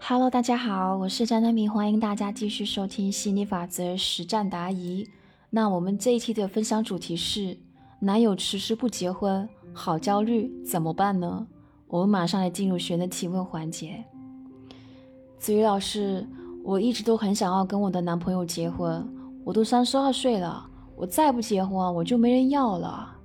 Hello，大家好，我是张丹明，欢迎大家继续收听心理法则实战答疑。那我们这一期的分享主题是：男友迟迟不结婚，好焦虑，怎么办呢？我们马上来进入学员提问环节。子瑜老师，我一直都很想要跟我的男朋友结婚，我都三十二岁了，我再不结婚，我就没人要了。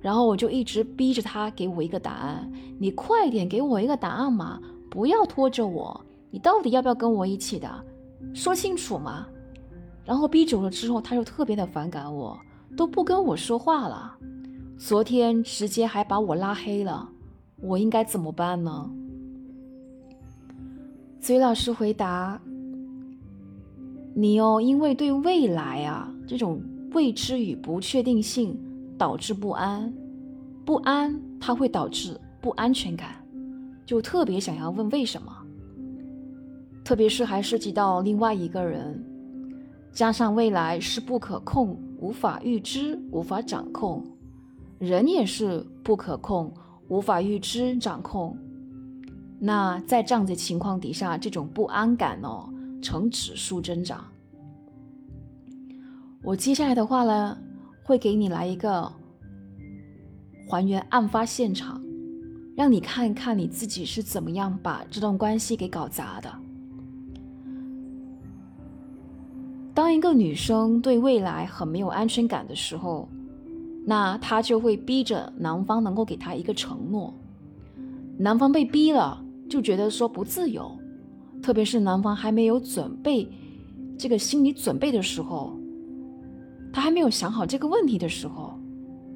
然后我就一直逼着他给我一个答案，你快点给我一个答案嘛！不要拖着我，你到底要不要跟我一起的？说清楚嘛！然后逼久了之后，他就特别的反感我，都不跟我说话了。昨天直接还把我拉黑了，我应该怎么办呢？子宇老师回答：你哦，因为对未来啊这种未知与不确定性导致不安，不安它会导致不安全感。就特别想要问为什么，特别是还涉及到另外一个人，加上未来是不可控、无法预知、无法掌控，人也是不可控、无法预知、掌控。那在这样的情况底下，这种不安感哦，呈指数增长。我接下来的话呢，会给你来一个还原案发现场。让你看看你自己是怎么样把这段关系给搞砸的。当一个女生对未来很没有安全感的时候，那她就会逼着男方能够给她一个承诺。男方被逼了，就觉得说不自由，特别是男方还没有准备这个心理准备的时候，他还没有想好这个问题的时候，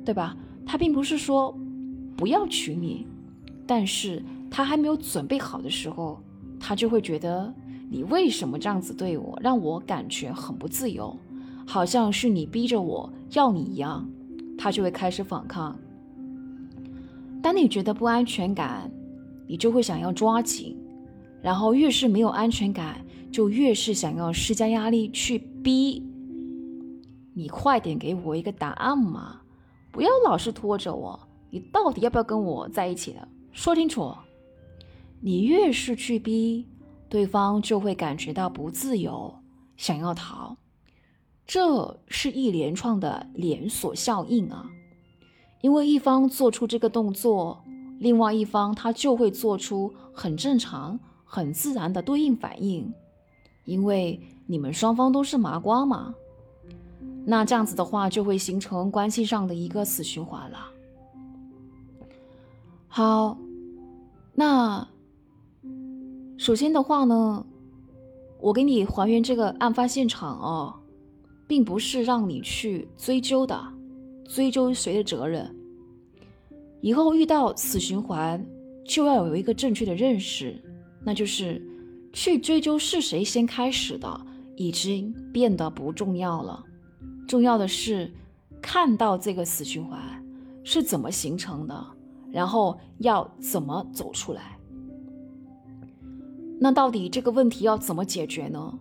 对吧？他并不是说不要娶你。但是他还没有准备好的时候，他就会觉得你为什么这样子对我，让我感觉很不自由，好像是你逼着我要你一样，他就会开始反抗。当你觉得不安全感，你就会想要抓紧，然后越是没有安全感，就越是想要施加压力去逼你，快点给我一个答案嘛，不要老是拖着我，你到底要不要跟我在一起了？说清楚，你越是去逼对方，就会感觉到不自由，想要逃。这是一连串的连锁效应啊！因为一方做出这个动作，另外一方他就会做出很正常、很自然的对应反应。因为你们双方都是麻瓜嘛，那这样子的话，就会形成关系上的一个死循环了。好，那首先的话呢，我给你还原这个案发现场哦，并不是让你去追究的，追究谁的责任。以后遇到死循环，就要有一个正确的认识，那就是去追究是谁先开始的，已经变得不重要了。重要的是看到这个死循环是怎么形成的。然后要怎么走出来？那到底这个问题要怎么解决呢？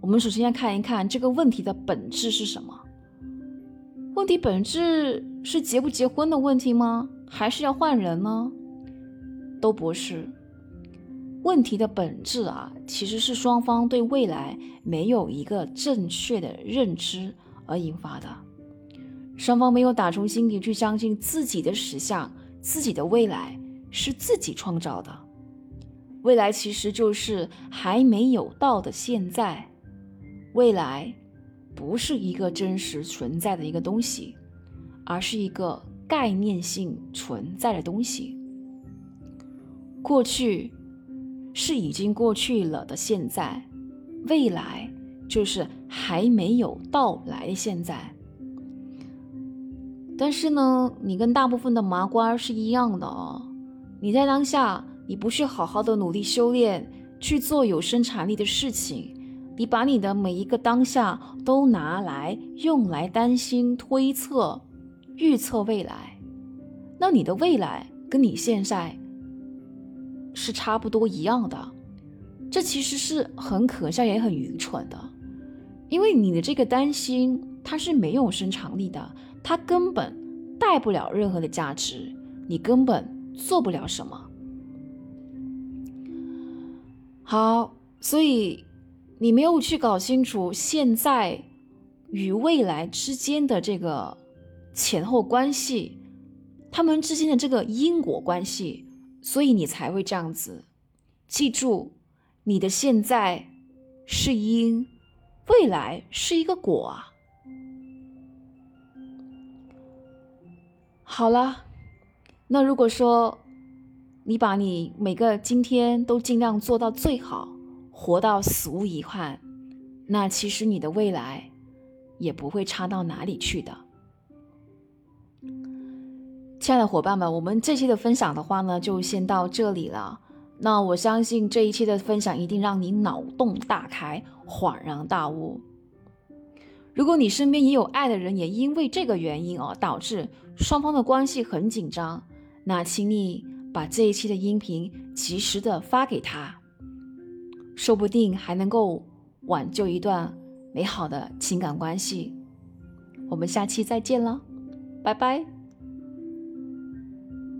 我们首先要看一看这个问题的本质是什么。问题本质是结不结婚的问题吗？还是要换人呢？都不是。问题的本质啊，其实是双方对未来没有一个正确的认知而引发的。双方没有打从心底去相信自己的实相，自己的未来是自己创造的。未来其实就是还没有到的现在。未来不是一个真实存在的一个东西，而是一个概念性存在的东西。过去是已经过去了的现在，未来就是还没有到来的现在。但是呢，你跟大部分的麻瓜是一样的哦。你在当下，你不去好好的努力修炼，去做有生产力的事情，你把你的每一个当下都拿来用来担心、推测、预测未来，那你的未来跟你现在是差不多一样的。这其实是很可笑也很愚蠢的，因为你的这个担心，它是没有生产力的。它根本带不了任何的价值，你根本做不了什么。好，所以你没有去搞清楚现在与未来之间的这个前后关系，他们之间的这个因果关系，所以你才会这样子。记住，你的现在是因，未来是一个果啊。好了，那如果说你把你每个今天都尽量做到最好，活到死无遗憾，那其实你的未来也不会差到哪里去的。亲爱的伙伴们，我们这期的分享的话呢，就先到这里了。那我相信这一期的分享一定让你脑洞大开、恍然大悟。如果你身边也有爱的人，也因为这个原因哦，导致双方的关系很紧张，那请你把这一期的音频及时的发给他，说不定还能够挽救一段美好的情感关系。我们下期再见了，拜拜。